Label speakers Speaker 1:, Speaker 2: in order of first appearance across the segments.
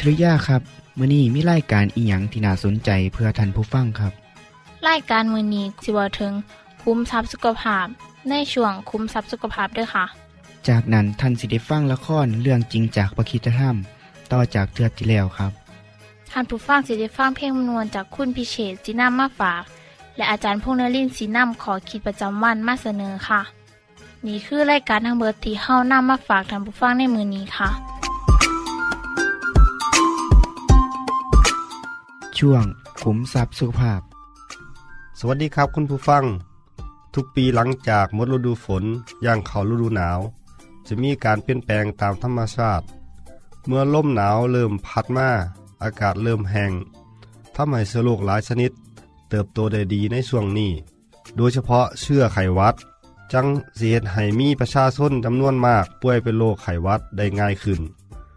Speaker 1: ทริยาครับมื่อนี้มีรายการอีหยังที่น่าสนใจเพื่อท่านผู้ฟังครับ
Speaker 2: รายการมือนี้สิเวาถึง คุ้มทรัพย์สุขภาพ ในช่วงคุ้มทรัพย์สุขภาพด้วยค่ะ
Speaker 1: จากนั้นท่านสิได้ฟังละครเรื่องจริงจากประคีตธรรม ต่อจากเทือกที่แล้วครับ
Speaker 2: ท่านผู้ฟังสิได้ฟังเพลงมนวนจากคุณพิเชษจีนัมมาฝาก และอาจารย์พงษ์นรินทร์สีนัมขอขีดประจำวันมาเสนอค่ะ นี่คือรายการทางเบอร์ที่เฮ้านํมาฝากท่านผู้ฟังในมือนี้ค่ะ
Speaker 1: ช่วงขุมทรัพย์สุขภาพ
Speaker 3: สวัสดีครับคุณผู้ฟัง ทุกปีหลังจากหมดฤดูฝนย่างเข้าฤดูหนาว จะมีการเปลี่ยนแปลงตามธรรมชาติ เมื่อลมหนาวเริ่มพัดมาอากาศเริ่มแห้งทำให้เชื้อโรคหลายชนิด เติบโตได้ดีในช่วงนี้ โดยเฉพาะเชื้อไขหวัด จังเสียดให้มีประชาชนจำนวนมากป่วยเป็นโรคไขหวัดได้ง่ายขึ้น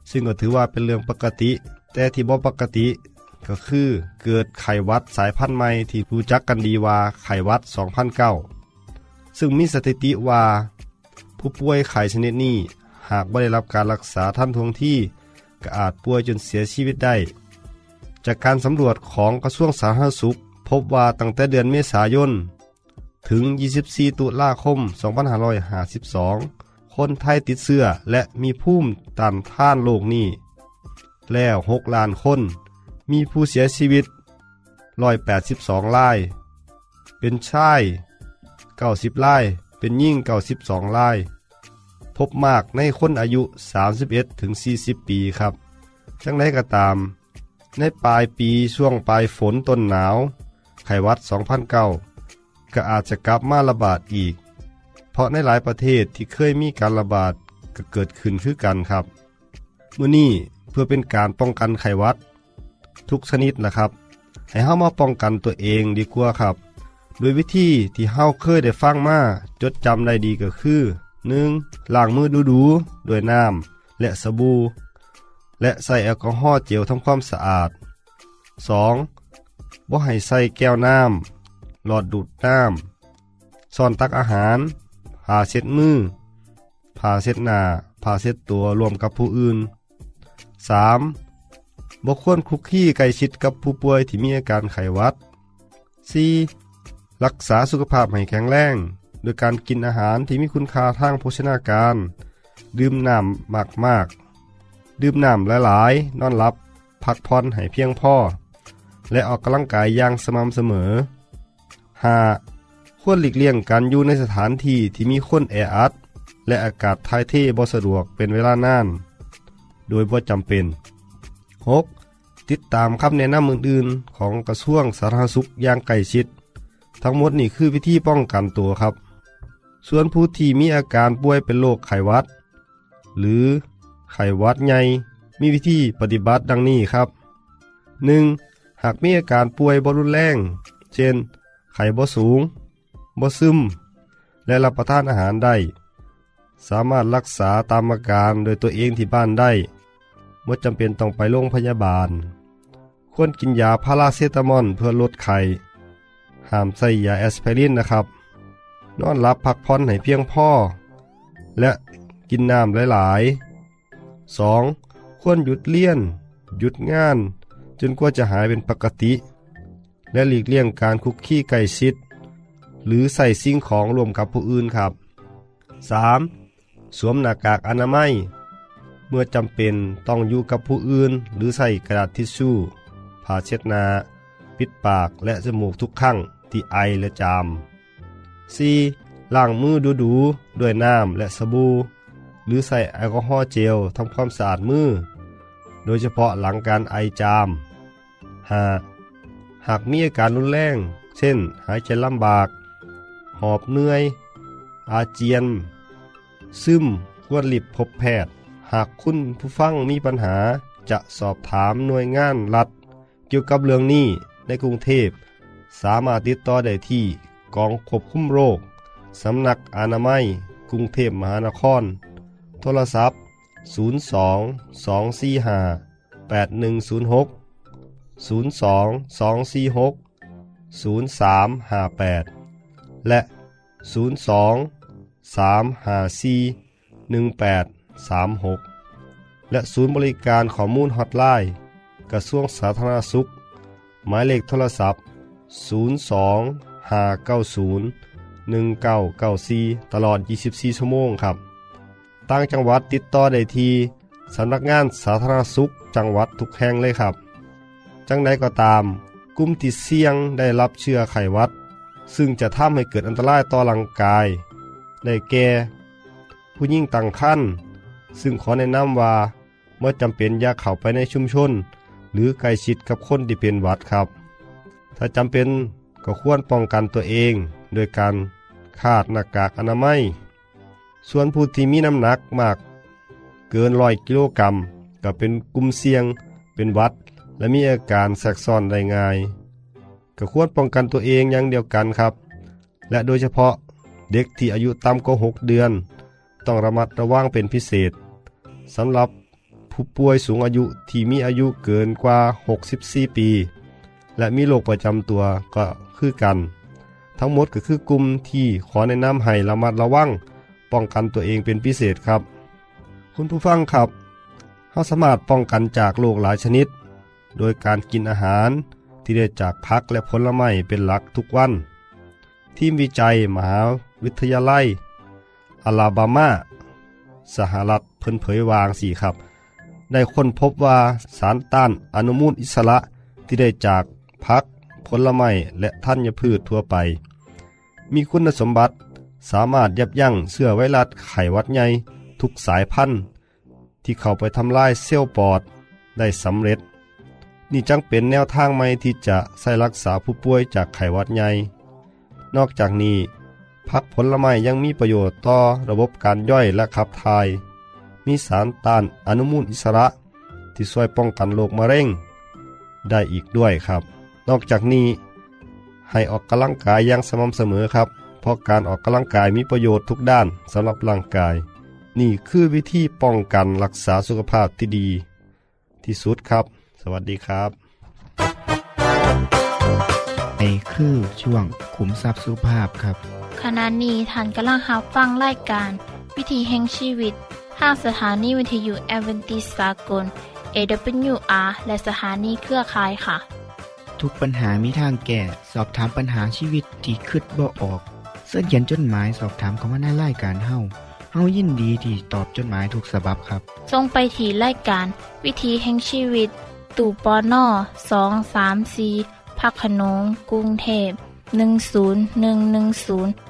Speaker 3: ซึ่งก็ถือว่าเป็นเรื่องปกติ แต่ที่บ่ปกติ ก็คือเกิดไขวัดสายพันธุ์ใหม่ที่รู้จักกันดีว่าไขวัด 2009 ซึ่งมีสถิติว่า ผู้ป่วยไข้ชนิดนี้หากไม่ได้รับการรักษาทันท่วงที่ก็อาจป่วยจนเสียชีวิตได้ จากการสำรวจของกระทรวงสาธารณสุข พบว่าตั้งแต่เดือนเมษายนถึง 24 ตุลาคม 2552 คนไทยติดเชื้อและมีภูมิตานท่านโรคนี้ แล้ว 6 ล้านคน มีผู้เสียชีวิต182รายเป็นชาย90รายเป็นยิ่ง92รายพบมากในคนอายุ 31ถึง40 ปีครับ จังไรก็ตาม ในปลายปีช่วงปลายฝนต้นหนาว ไข้หวัด 2009 ก็อาจจะกลับมาระบาดอีก เพราะในหลายประเทศที่เคยมีการระบาดก็เกิดขึ้นคือกันครับมื่อนี้เพื่อเป็นการป้องกันไข้หวัด ทุกชนิดนะครับ ให้เฮามาป้องกันตัวเองดีกว่าครับ โดยวิธีที่เฮาเคยได้ฟังมาจดจำได้ดีก็คือ 1. ล้างมือดูๆด้วยน้ำและสบู่และใส่แอลกอฮอล์เจลทำความสะอาด 2. บ่ให้ใส่แก้วน้ำหลอดดูดน้ำซ่อนตักอาหารผ้าเช็ดมือผ้าเช็ดหน้าผ้าเช็ดตัวรวมกับผู้อื่น 3. บ่ควรคลุกคลีใกล้ชิดกับผู้ป่วยที่มีอาการไข้หวัด 4. รักษาสุขภาพให้แข็งแรง โดยการกินอาหารที่มีคุณค่าทางโภชนาการ ดื่มน้ำมากๆ ดื่มน้ำหลายๆ นอนหลับ พักผ่อนให้เพียงพอ และออกกำลังกายอย่างสม่ำเสมอ 5. ควรหลีกเลี่ยงการอยู่ในสถานที่ที่มีคนแออัดและอากาศถ่ายเทบ่สะดวกเป็นเวลานาน โดยบ่จำเป็น 6. ติดตามคำแนะนำอื่นๆ ของกระทรวงสาธารณสุขอย่างใกล้ชิด ทั้งหมดนี่คือวิธีป้องกันตัวครับ ส่วนผู้ที่มีอาการป่วยเป็นโรคไขวัด หรือไขวัดใหญ่มีวิธีปฏิบัติดังนี้ครับ 1. หากมีอาการป่วยบรุนแรง เช่น ไข้บ่สูงบ่ซึม และรับประทานอาหารได้ สามารถรักษาตามอาการโดยตัวเองที่บ้านได้ ไม่จำเป็นต้องไปโรงพยาบาล ควรกินยาพาราเซตามอลเพื่อลดไข้ห้ามใส่ยาแอสไพรินนะครับ นอนหลับพักผ่อนให้เพียงพอและกินน้ำหลายๆ 2. ควรหยุดเลี่ยน หยุดงาน จนกว่าจะหายเป็นปกติ และหลีกเลี่ยงการคุกคีไก่ชิด หรือใส่สิ่งของรวมกับผู้อื่นครับ 3. สวมหน้ากากอนามัย เมื่อจำเป็นต้องอยู่กับผู้อื่น หรือใส่กระดาษทิชชู่ผ้าเช็ดหน้าปิดปากและจมูกทุกครั้งที่ไอและจาม 4. ล้างมือดูๆด้วยน้ำและสบู่หรือใส่แอลกอฮอล์เจลทำความสะอาดมือ โดยเฉพาะหลังการไอจาม 5. หากมีอาการรุนแรง เช่น หายใจลำบาก หอบเหนื่อย อาเจียน ซึมควรรีบพบแพทย์ หากคุณผู้ฟังมีปัญหาจะสอบถามหน่วยงานรัฐเกี่ยวกับเรื่องนี้ในกรุงเทพ สามารถติดต่อได้ที่กองควบคุมโรค สำนักอนามัย กรุงเทพมหานคร โทรศัพท์ 02 245 8106 02 246 0358 และ 02 354 36 และศูนย์บริการข้อมูลฮอตไลน์กระทรวงสาธารณสุข หมายเลขโทรศัพท์ 02 590 1994 ตลอด 24 ชั่วโมงครับ ต่างจังหวัดติดต่อได้ที่สำนักงานสาธารณสุขจังหวัดทุกแห่งเลยครับ จังใดก็ตาม กลุ่มที่เสี่ยงได้รับเชื้อไขวัด ซึ่งจะทำให้เกิดอันตรายต่อร่างกาย ได้แก่ ผู้ยิ่งตั้งครรภ์ ซึ่งขอแนะนำว่าเมื่อจำเป็นอย่าเข้าไปในชุมชน หรือใกล้ชิดกับคนที่เป็นหวัดครับ ถ้าจำเป็นก็ควรป้องกันตัวเอง โดยการคาดหน้ากากอนามัย ส่วนผู้ที่มีน้ำหนักมาก เกินร้อยกิโลกรัมก็เป็นกลุ่มเสี่ยง เป็นวัด และมีอาการแทรกซ้อนได้ง่าย ก็ควรป้องกันตัวเองอย่างเดียวกันครับ และโดยเฉพาะเด็กที่อายุต่ำกว่า6เดือน ต้องระมัดระวังเป็นพิเศษสำหรับผู้ป่วยสูงอายุที่มีอายุเกินกว่า 64 ปี และมีโรคประจำตัวก็คือกัน ทั้งหมดก็คือกลุ่มที่ขอแนะนำให้ระมัดระวังป้องกันตัวเองเป็นพิเศษครับ คุณผู้ฟังครับเราสามารถป้องกันจากโรคหลายชนิด โดยการกินอาหารที่ได้จากผักและผลไม้เป็นหลักทุกวัน ทีมวิจัยมหาวิทยาลัย อลาบามา สหรัฐเพิ่นเผยวางสี่ครับ ได้ค้นพบว่าสารต้านอนุมูลอิสระที่ได้จากผักผลไม้และธัญพืชทั่วไป มีคุณสมบัติสามารถยับยั้งเชื้อไวรัสไข้วัดใหญ่ทุกสายพันธุ์ ที่เข้าไปทำลายเซลล์ปอดได้สำเร็จ นี่จังเป็นแนวทางใหม่ที่จะใส่รักษาผู้ป่วยจากไข้วัดใหญ่นอกจากนี้ ผักผลไม้ยังมีประโยชน์ต่อระบบการย่อยและขับถ่าย มีสารต้านอนุมูลอิสระที่ช่วยป้องกันโรคมะเร็ง ได้อีกด้วยครับ นอกจากนี้ ให้ออกกำลังกายอย่างสม่ำเสมอครับ เพราะการออกกำลังกายมีประโยชน์ทุกด้านสำหรับร่างกาย นี่คือวิธีป้องกันรักษาสุขภาพที่ดี ที่สุดครับ สวัสดีครับ
Speaker 1: ในคือช่วงขุมทรัพย์สุภาพครับ
Speaker 2: ขณะนี้ท่านกำลังรับฟังรายการ วิธีแห่งชีวิตทางสถานีวิทยุแอเวนติสากล AWR และสถานีเครือข่ายค่ะ
Speaker 1: ทุกปัญหามีทางแก้สอบถามปัญหาชีวิตที่คืดบ่ออก เสื้อเขียนจดหมายสอบถามเขามาในรายการเฮาเฮายินดีที่ตอบจดหมายถูกสาบบครับ
Speaker 2: ทรงไปถีรายการ วิธีแห่งชีวิต ตู่ปอน่อสองสามสีพักขนงกรุงเทพ10110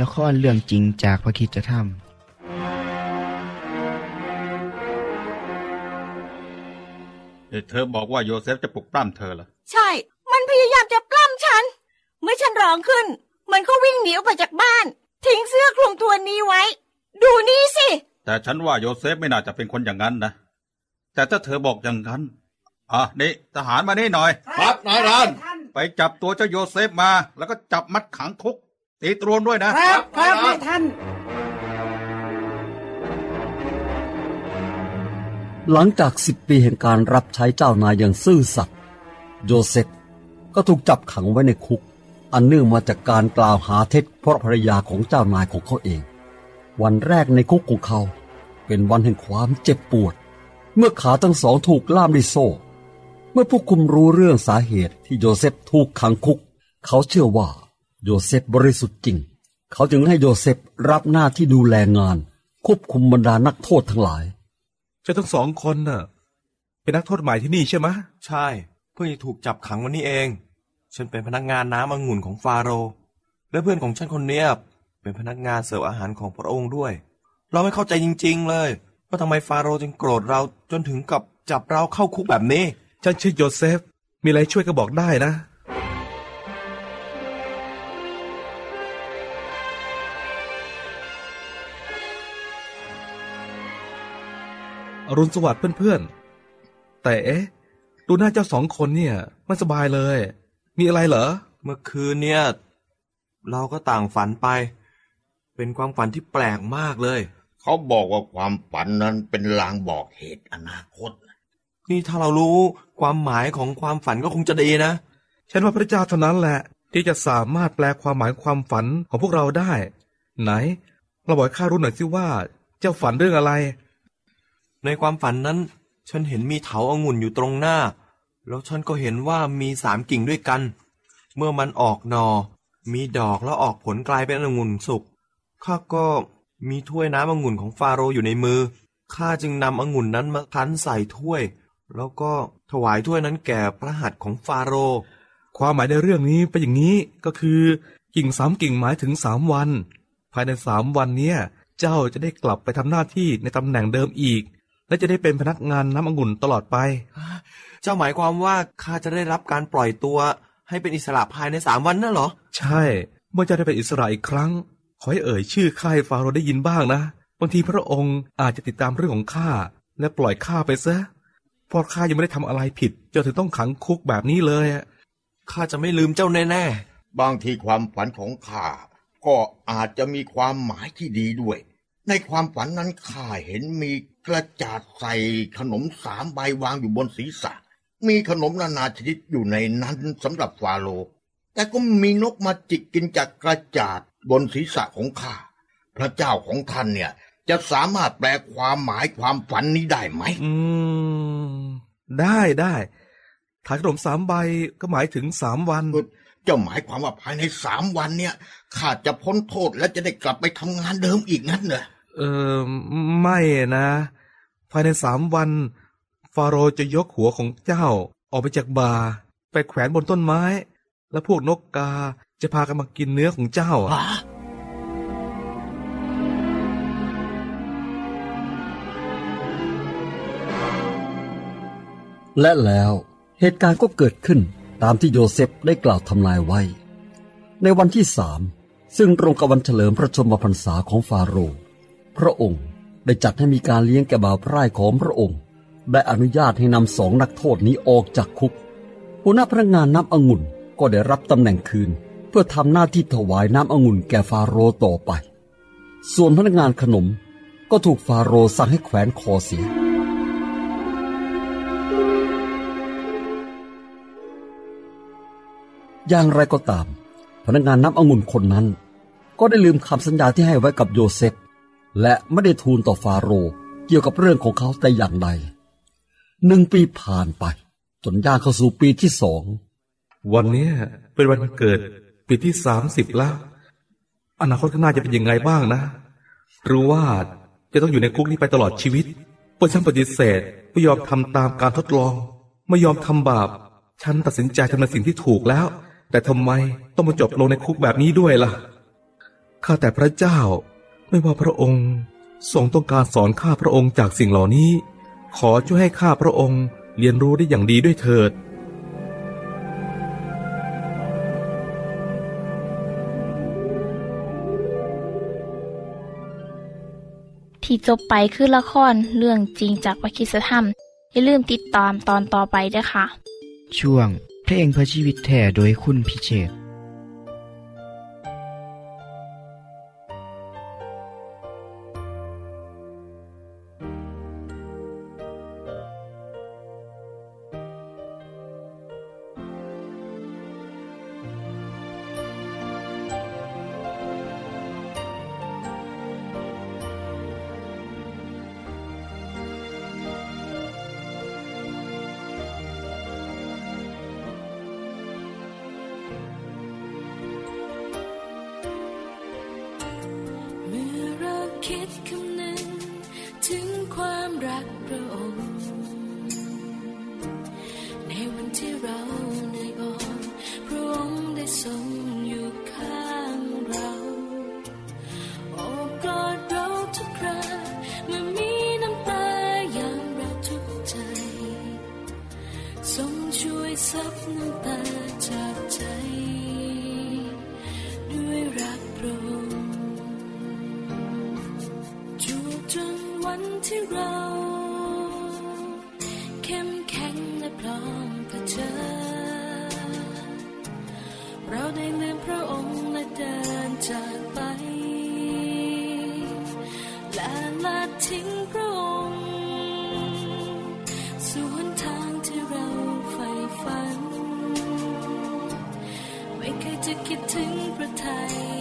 Speaker 1: ละครเรื่องจริงจากพระคิดจะท
Speaker 4: เอ้ยเธอบอกว่าโยเซฟจะปลุกปล้ำเธอเหรอ
Speaker 5: ใช่ มันพยายามจะปล้ำฉัน เมื่อฉันร้องขึ้น มันก็วิ่งหนีออกไปจากบ้าน ทิ้งเสื้อคลุมตัวนี้ไว้ ดูนี่สิ
Speaker 4: แต่ฉันว่าโยเซฟไม่น่าจะเป็นคนอย่างนั้นนะ แต่ถ้าเธอบอกอย่างนั้น อะนี่ทหารมานี่หน่อย
Speaker 6: ครับนายท่าน
Speaker 4: ไปจับตัวเจ้าโยเซฟมา แล้วก็จับมัดขังคุก ตีตรวนด้วยนะ
Speaker 6: ครับครับนายท่าน
Speaker 7: ด
Speaker 6: หลังจากสิบปีแห่งการรับใช้เจ้านายอย่างซื่อสัตย์โยเซฟก็ถูกจับขังไว้ในคุก อันเนื่องมาจากการกล่าวหาเท็จเพราะภรรยาของเจ้านายของเขาเอง วันแรกในคุกของเขา เป็นวันแห่งความเจ็บปวด เมื่อขาทั้งสองถูกล่ามด้วยโซ่ เมื่อผู้คุมรู้เรื่องสาเหตุที่โยเซฟถูกขังคุก เขาเชื่อว่า โยเซฟบริสุทธิ์จริง เขาจึงให้โยเซฟรับหน้าที่ดูแลงาน ควบคุมบรรดานักโทษทั้งหลาย
Speaker 7: เจ้าทั้งสองคนน่ะ เป็นนักโทษใหม่ที่นี่ใช่ไหม
Speaker 8: ใช่ เพื่อจะถูกจับขังวันนี้เอง ฉันเป็นพนักงานน้ำองุ่นของฟาโรห์และเพื่อนของฉันคนเนี้ยเป็นพนักงานเสิร์ฟอาหารของพระองค์ด้วย เราไม่เข้าใจจริง ๆ เลยว่าทำไมฟาโรห์จึงโกรธเราจนถึงกับจับเราเข้าคุกแบบนี้
Speaker 7: ฉันชื่อโยเซฟ มีอะไรช่วยก็บอกได้นะ อรุณสวัสดิ์เพื่อนๆ แต่เอ๊ะ ดูหน้าเจ้าสองคนเนี่ยไม่สบายเลย มีอะไรเหรอ
Speaker 8: เมื่อคืนเนี่ย เราก็ต่างฝันไป เป็นความฝันที่แปลกมากเลย
Speaker 9: เขาบอกว่าความฝันนั้นเป็นลางบอกเหตุอนาคต
Speaker 8: นี่ถ้าเรารู้ความหมายของความฝันก็คงจะดีนะ
Speaker 7: ฉันว่าพระเจ้าเท่านั้นแหละ ที่จะสามารถแปลความหมายความฝันของพวกเราได้ ไหนเราบอกให้ข้ารู้หน่อยสิว่า เจ้าฝันเรื่องอะไร
Speaker 8: ในความฝันนั้น ฉันเห็นมีเถาองุ่นอยู่ตรงหน้า แล้วฉันก็เห็นว่ามีสามกิ่งด้วยกัน เมื่อมันออกหนอ มีดอกแล้วออกผลกลายเป็นองุ่นสุกข้าก็มีถ้วยน้ำองุ่นของฟาโรห์อยู่ในมือข้าจึงนำองุ่นนั้นมาคั้นใส่ถ้วย แล้วก็ถวายถ้วยนั้นแก่พระหัตถ์ของฟาโรห์
Speaker 7: ความหมายในเรื่องนี้เป็นอย่างนี้ก็คือกิ่งสามกิ่งหมายถึงสามวัน ภายในสามวันเนี้ยเจ้าจะได้กลับไปทำหน้าที่ในตำแหน่งเดิมอีก และจะได้เป็นพนักงานน้ำองุ่นตลอดไป
Speaker 8: เจ้าหมายความว่าข้าจะได้รับการปล่อยตัว ให้เป็นอิสระภายในสามวันนั่นเหรอ
Speaker 7: ใช่ เมื่อเจ้าได้เป็นอิสระอีกครั้ง ขอให้เอ่ยชื่อข้าให้ฟาโรห์ได้ยินบ้างนะ บางทีพระองค์อาจจะติดตามเรื่องของข้าและปล่อยข้าไปซะ เพราะข้ายังไม่ได้ทำอะไรผิดจนถึงต้องขังคุกแบบนี้เลยอะ
Speaker 8: ข้าจะไม่ลืมเจ้าแน่
Speaker 9: บางทีความฝันของข้าก็อาจจะมีความหมายที่ดีด้วย ในความฝันนั้นข้าเห็นมี กระจาดใส่ขนมสามใบวางอยู่บนศีรษะ มีขนมนานาชนิดอยู่ในนั้นสำหรับฟาโรห์แต่ก็มีนกมาจิกกินจากกระจาดบนศีรษะของข้า พระเจ้าของท่านเนี่ย จะสามารถแปลความหมายความฝันนี้ได้ไหม
Speaker 7: อืม ได้ได้ถาดขนมสามใบก็หมายถึงสามวัน
Speaker 9: เจ้าหมายความว่าภายในสามวันเนี่ยข้าจะพ้นโทษและจะได้กลับไปทำงานเดิมอีกงั้นเหรอ
Speaker 7: เออไม่นะ ภายในสามวัน ฟาโรห์จะยกหัวของเจ้าออกไปจากบาร์ไปแขวนบนต้นไม้ แล้วพวกนกกาจะพากันมากินเนื้อของเจ้าอะ
Speaker 6: และแล้วเหตุการณ์ก็เกิดขึ้นตามที่โยเซฟได้กล่าวทำนายไว้ ในวันที่สามซึ่งตรงกับวันเฉลิมพระชนมพรรษาของฟาโรห์ พระองค์ ได้จัดให้มีการเลี้ยงแก่บ่าวไพร่ของพระองค์ ได้อนุญาตให้นำสองนักโทษนี้ออกจากคุกหัวหน้าพนักงานน้ำองุ่นก็ได้รับตำแหน่งคืน เพื่อทำหน้าที่ถวายน้ำองุ่นแก่ฟาโรห์ต่อไป ส่วนพนักงานขนมก็ถูกฟาโรห์สั่งให้แขวนคอเสีย อย่างไรก็ตาม พนักงานน้ำองุ่นคนนั้น ก็ได้ลืมคำสัญญาที่ให้ไว้กับโยเซฟ และไม่ได้ทูลต่อฟาโรห์เกี่ยวกับเรื่องของเขาแต่อย่างใดหนึ่งปีผ่านไป จนย่างเข้าสู่ปีที่สอง
Speaker 7: วันนี้เป็นวันเกิดปีที่สามสิบแล้ว อนาคตข้างหน้าจะเป็นยังไงบ้างนะหรือว่าจะต้องอยู่ในคุกนี้ไปตลอดชีวิตเพราะฉันปฏิเสธไม่ยอมทำตามการทดลอง ไม่ยอมทำบาป ฉันตัดสินใจทำในสิ่งที่ถูกแล้ว แต่ทำไมต้องมาจบลงในคุกแบบนี้ด้วยล่ะ ข้าแต่พระเจ้า ไม่ว่าพระองค์ทรงต้องการสอนข้าพระองค์จากสิ่งเหล่านี้ ขอช่วยให้ข้าพระองค์เรียนรู้ได้อย่างดีด้วยเถิด
Speaker 2: ที่จบไปคือละครเรื่องจริงจากวิคิสธรรม อย่าลืมติดตามตอนต่อไปด้วยค่ะ
Speaker 1: ช่วงเพลงเพื่อชีวิตแท่โดยคุณพิเชษ
Speaker 10: back room. จะคิดถึงพระทัย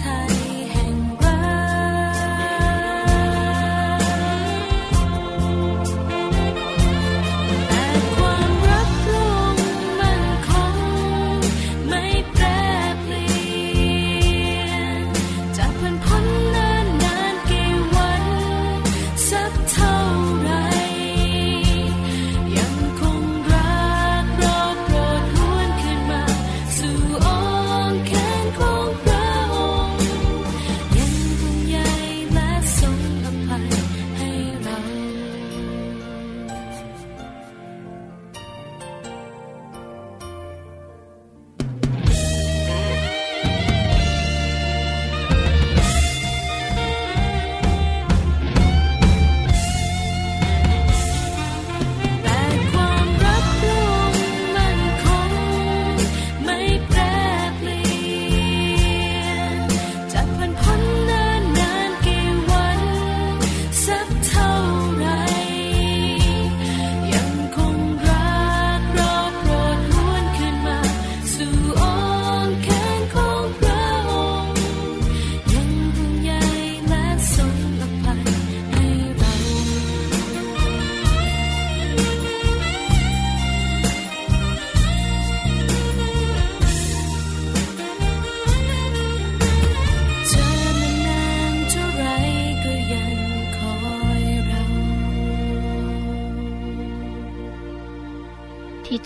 Speaker 10: ถึ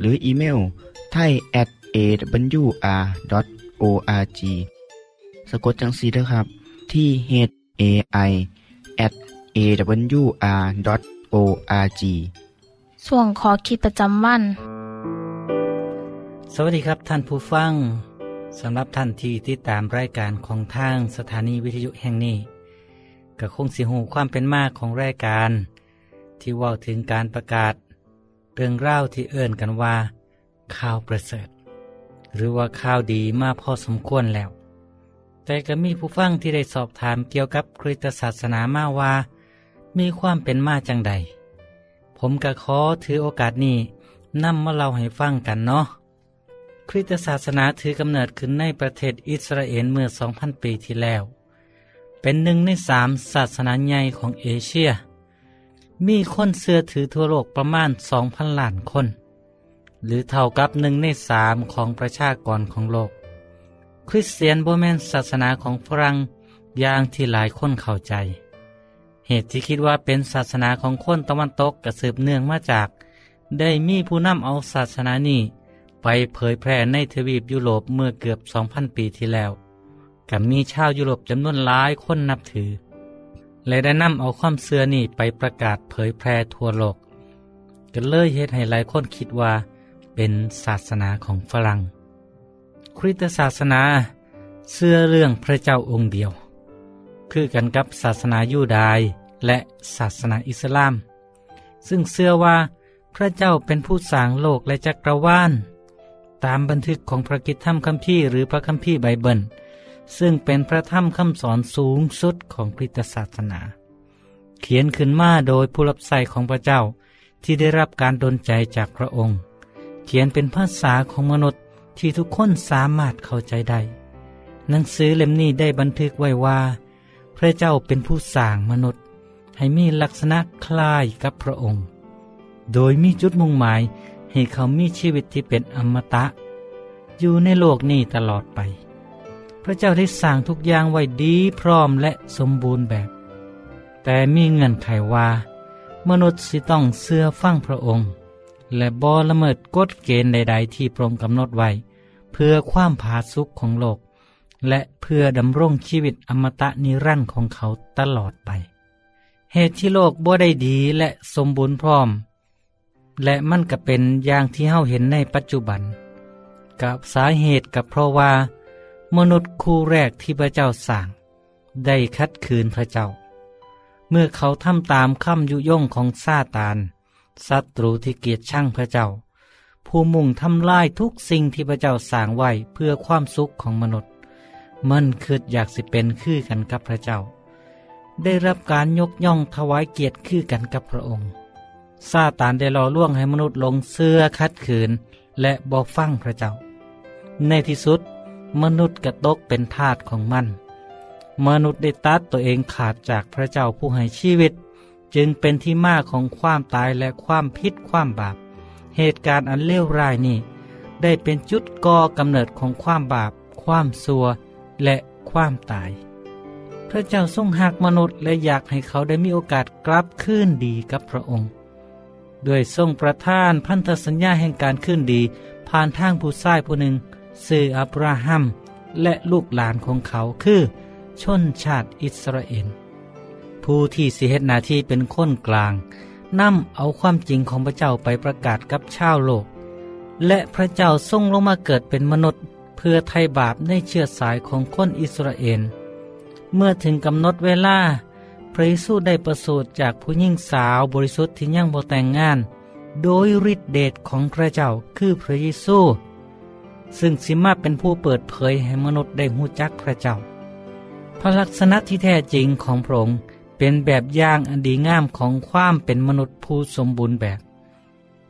Speaker 1: หรืออีเมลไทย at awr.org สะกดจังสีนะครับที่ h a i at awr.org
Speaker 2: ส่วนขอคิดประจำวัน
Speaker 11: สวัสดีครับท่านผู้ฟังสำหรับท่านที่ติดตามรายการของทางสถานีวิทยุแห่งนี้ก็คงสิหูความเป็นมากของรายการ ที่เว่าถึงการประกาศ เรื่องราที่เอิ่นกันว่าข่าวประเสริฐ หรือว่าข่าวดีมากพอสมควรแล้ว แต่ก็มีผู้ฟังที่ได้สอบถามเกี่ยวกับคริสตศาสนามาว่า มีความเป็นมาจังใด ผมก็ขอถือโอกาสนี้นำมาเล่าให้ฟังกันเนาะคริสตศาสนาถือกำเนิดขึ้นในประเทศอิสราเอลเมื่อ 2,000 ปีที่แล้ว เป็นหนึ่งในสามศาสนาใหญ่ของเอเชีย มีคนเชื่อถือทั่วโลกประมาณ 2,000 ล้านคน หรือเท่ากับหนึ่งในสามของประชากรของโลก คริสเตียนโบแมนศาสนาของฝรั่งอย่างที่หลายคนเข้าใจ เหตุที่คิดว่าเป็นศาสนาของคนตะวันตกกระสืบเนื่องมาจาก ได้มีผู้นำเอาศาสนานี้ไปเผยแพร่ในทวีปยุโรปเมื่อเกือบ 2,000 ปีที่แล้วกับมีชาวยุโรปจำนวนหลายคนนับถือ และได้นำเอาความเสื่อนี้ไปประกาศเผยแพร่ทั่วโลกก็เลยเหตุให้หลายคนคิดว่า เป็นศาสนาของฝรั่ง คริสตศาสนาเชื่อเรื่องพระเจ้าองค์เดียว คือกันกับศาสนายูดายและศาสนาอิสลาม ซึ่งเชื่อว่าพระเจ้าเป็นผู้สร้างโลกและจักรวาลตามบันทึกของพระกิตธรรมคัมภีร์หรือพระคัมภีร์ไบเบิล ซึ่งเป็นพระธรรมคำสอนสูงสุดของคริสตศาสนา เขียนขึ้นมาโดยผู้รับใช้ของพระเจ้าที่ได้รับการดลใจจากพระองค์ เขียนเป็นภาษาของมนุษย์ที่ทุกคนสามารถเข้าใจได้ หนังสือเล่มนี้ได้บันทึกไว้ว่า พระเจ้าเป็นผู้สร้างมนุษย์ ให้มีลักษณะคล้ายกับพระองค์ โดยมีจุดมุ่งหมายให้เขามีชีวิตที่เป็นอมตะ อยู่ในโลกนี้ตลอดไป พระเจ้าได้สร้างทุกอย่างไว้ดีพร้อมและสมบูรณ์แบบ แต่มีเงื่อนไขว่า มนุษย์สิต้องเสื่อฟังพระองค์ และบ่ละเมิดกฎเกณฑ์ใด ๆ ที่พระองค์กำหนดไว้ เพื่อความผาสุกของโลก และเพื่อดำรงชีวิตอมตะนิรันดร์ของเขาตลอดไป เหตุที่โลกบ่ได้ดีและสมบูรณ์พร้อม และมันก็เป็นอย่างที่เฮาเห็นในปัจจุบัน กับสาเหตุกับเพราะว่า มนุษย์คู่แรกที่พระเจ้าสร้างได้คัดคืนพระเจ้า เมื่อเขาทำตามคำยุยงของซาตานศัตรูที่เกียดชังพระเจ้า ผู้มุ่งทำลายทุกสิ่งที่พระเจ้าสร้างไว้เพื่อความสุขของมนุษย์ มันคืออยากสิเป็นคือกันกับพระเจ้า ได้รับการยกย่องถวายเกียรติคือกันกับพระองค์ซาตานได้ล่อล่วงให้มนุษย์ลงเสื้อคัดขืน และบอกฟังพระเจ้า ในที่สุด มนุษย์กระตกเป็นทาสของมัน มนุษย์ได้ตัดตัวเองขาดจากพระเจ้าผู้ให้ชีวิต จึงเป็นที่มาของความตายและความพิษความบาป เหตุการณ์อันเลวร้ายนี้ได้เป็นจุดก่อกำเนิดของความบาป ความซัวและความตาย พระเจ้าทรงหักมนุษย์และอยากให้เขาได้มีโอกาสกลับคืนดีกับพระองค์ด้วยทรงประทานพันธสัญญาแห่งการขึ้นดีผ่านทางผู้ชายผู้หนึ่ง สื่ออับราฮัม และลูกหลานของเขาคือ ชนชาติอิสราเอลผู้ที่สิเฮ็ดหนาที่เป็นคนกลางนำเอาความจริงของพระเจ้าไปประกาศกับชาวโลก และพระเจ้าทรงลงมาเกิดเป็นมนุษย์ เพื่อไถ่บาปในเชื้อสายของคนอิสราเอลเมื่อถึงกำหนดเวลา พระเยซูได้ประสูติจากผู้หญิงสาวบริสุทธิ์ที่ยังบ่แต่งงาน โดยฤทธิเดชของพระเจ้าคือพระเยซู ซึ่งสิมาเป็นผู้เปิดเผยให้มนุษย์ได้หูจักพระเจ้า พระลักษณะที่แท้จริงของพระองค์เป็นแบบอย่างอันดีงามของความเป็นมนุษย์ผู้สมบูรณ์แบบ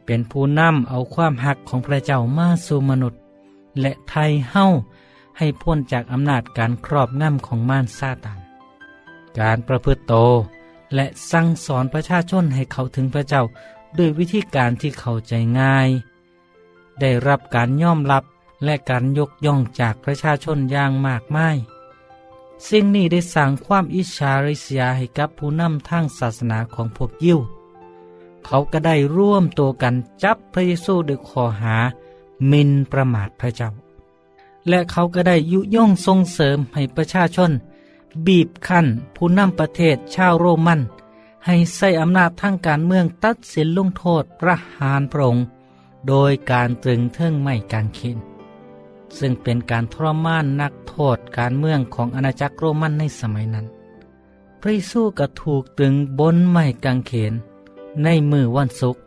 Speaker 11: เป็นผู้นำเอาความหักของพระเจ้ามาสู่มนุษย์ และไทยเฮ้าให้พ้นจากอำนาจการครอบงำของม่ารซาตานการประพฤติโตและสั่งสอนประชาชนให้เขาถึงพระเจ้าด้วยวิธีการที่เข้าใจง่าย ได้รับการยอมรับ และการยกย่องจากประชาชนอย่างมากมายสิ่งนี้ได้สร้างความอิจฉาริษยาให้กับผู้นำทางศาสนาของพวกยิว เขาก็ได้ร่วมตัวกันจับพระเยซูด้วยข้อหามินประมาทพระเจ้า และเขาก็ได้ยุย่งส่งเสริมให้ประชาชน บีบคั้นผู้นำประเทศชาวโรมัน ให้ใช้อำนาจทางการเมืองตัดสินลงโทษประหารพระองค์โดยการตรึงเทิงไม้กางเขน ซึ่งเป็นการทรมานนักโทษการเมืองของอาณาจักรโรมันในสมัยนั้น พระเยซูก็ถูกตึงบนไม้กางเขน ในมือวันศุกร์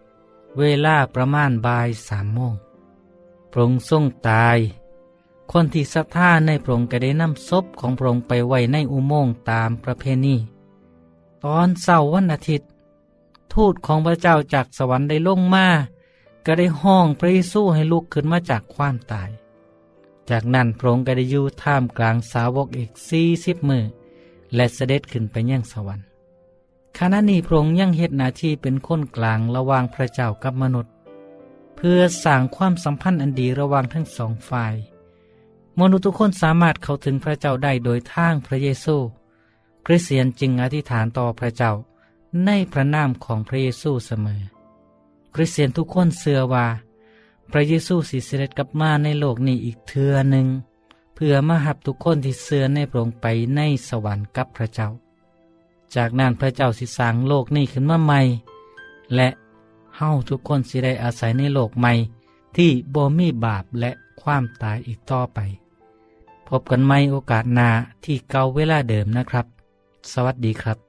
Speaker 11: เวลาประมาณบ่ายสามโมงพระองค์ทรงตาย คนที่ศรัทธาในพระองค์ก็ได้นำศพของพระองค์ไปไว้ในอุโมงค์ตามประเพณี ตอนเสาร์วันอาทิตย์ ทูตของพระเจ้าจากสวรรค์ได้ลงมา ก็ได้ห้องพระเยซูให้ลุกขึ้นมาจากความตาย จากนั้นพระองค์ก็ได้อยู่ท่ามกลางสาวกอีกสี่สิบมือและเสด็จขึ้นไปยังสวรรค์ขณะนี้พระองค์ยังเฮ็ดหน้าที่เป็นคนกลางระหว่างพระเจ้ากับมนุษย์ เพื่อสร้างความสัมพันธ์อันดีระหว่างทั้งสองฝ่าย มนุษย์ทุกคนสามารถเข้าถึงพระเจ้าได้โดยทางพระเยซู คริสเตียนจึงอธิษฐานต่อพระเจ้าในพระนามของพระเยซูเสมอ คริสเตียนทุกคนเชื่อว่า พระเยซูสิเสด็จกลับมาในโลกนี้อีกเทือหนึ่งเพื่อมาหับทุกคนที่เชื่อในพระองไปในสวรรค์กับพระเจ้า จากนั้นพระเจ้าสิสร้างโลกนี้ขึ้นมาใหม่ และเฮาทุกคนสิได้อาศัยในโลกใหม่ ที่บ่มีบาปและความตายอีกต่อไป พบกันใหม่โอกาสหน้าที่เก่าเวลาเดิมนะครับ สวัสดีครับ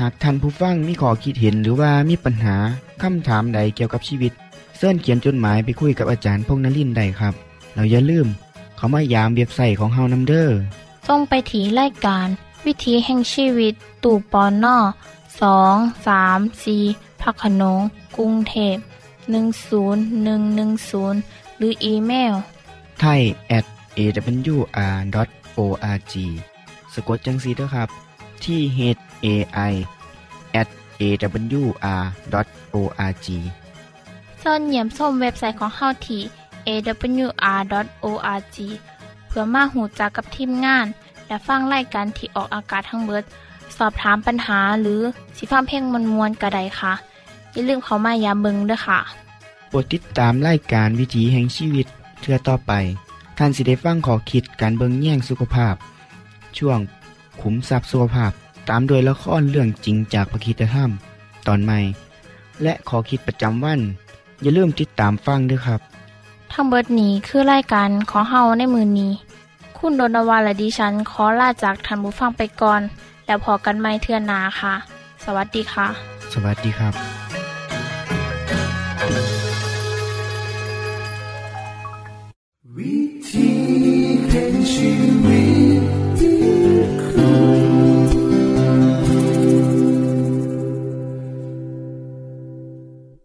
Speaker 1: หากท่านผู้ฟังมีข้อคิดเห็นหรือว่ามีปัญหาคำถามใดเกี่ยวกับชีวิตเสินเขียนจดหมายไปคุยกับอาจารย์พงษ์นลินทร์ได้ครับ เราอย่าลืม เขามายามเว็บไซต์ของเฮานํเด้อ
Speaker 2: ส่งไปถีรายการ วิถีแห่งชีวิต ตู่ปอนนอสองสามสีพักขนงกรุงเทพ10110 หรืออีเมล
Speaker 1: ไทย at awr.org สะกดจังสีด้วยครับ ที่ h a i at awr.org
Speaker 2: ส่วนเหยี่ยมส้มเว็บไซต์ของเฮาที่ awr.org เพื่อมาหูจักกับทีมงาน และฟังรายการที่ออกอากาศทั้งเบิด สอบถามปัญหาหรือสิฟ้าเพลงมวลมวลๆกระไดค่ะ อย่าลืมเขามายามเบิงด้วยค่ะ
Speaker 1: โปรดติดตามรายการวิถีแห่งชีวิตเทือต่อไปท่านสิได้ฟังขอคิดการเบิงแย่งสุขภาพ ช่วง ขุมทรัพย์สุขภาพ ตามโดยละครเรื่องจริงจากพระคีตธรรม ตอนใหม่ และขอคิดประจำวัน อย่าลืมติดตามฟังด้วยครับ
Speaker 2: ทั้งเบิดนี้คือไล่กันขอเฮาในมือนนี้ คุณโดนวาและดิฉันขอลาจากทันบุฟังไปก่อน แล้วพอกันไม่เทื่อนาค่ะ สวัสดีค่ะ
Speaker 1: สวัสดีครับวิธีแห่งชีวิต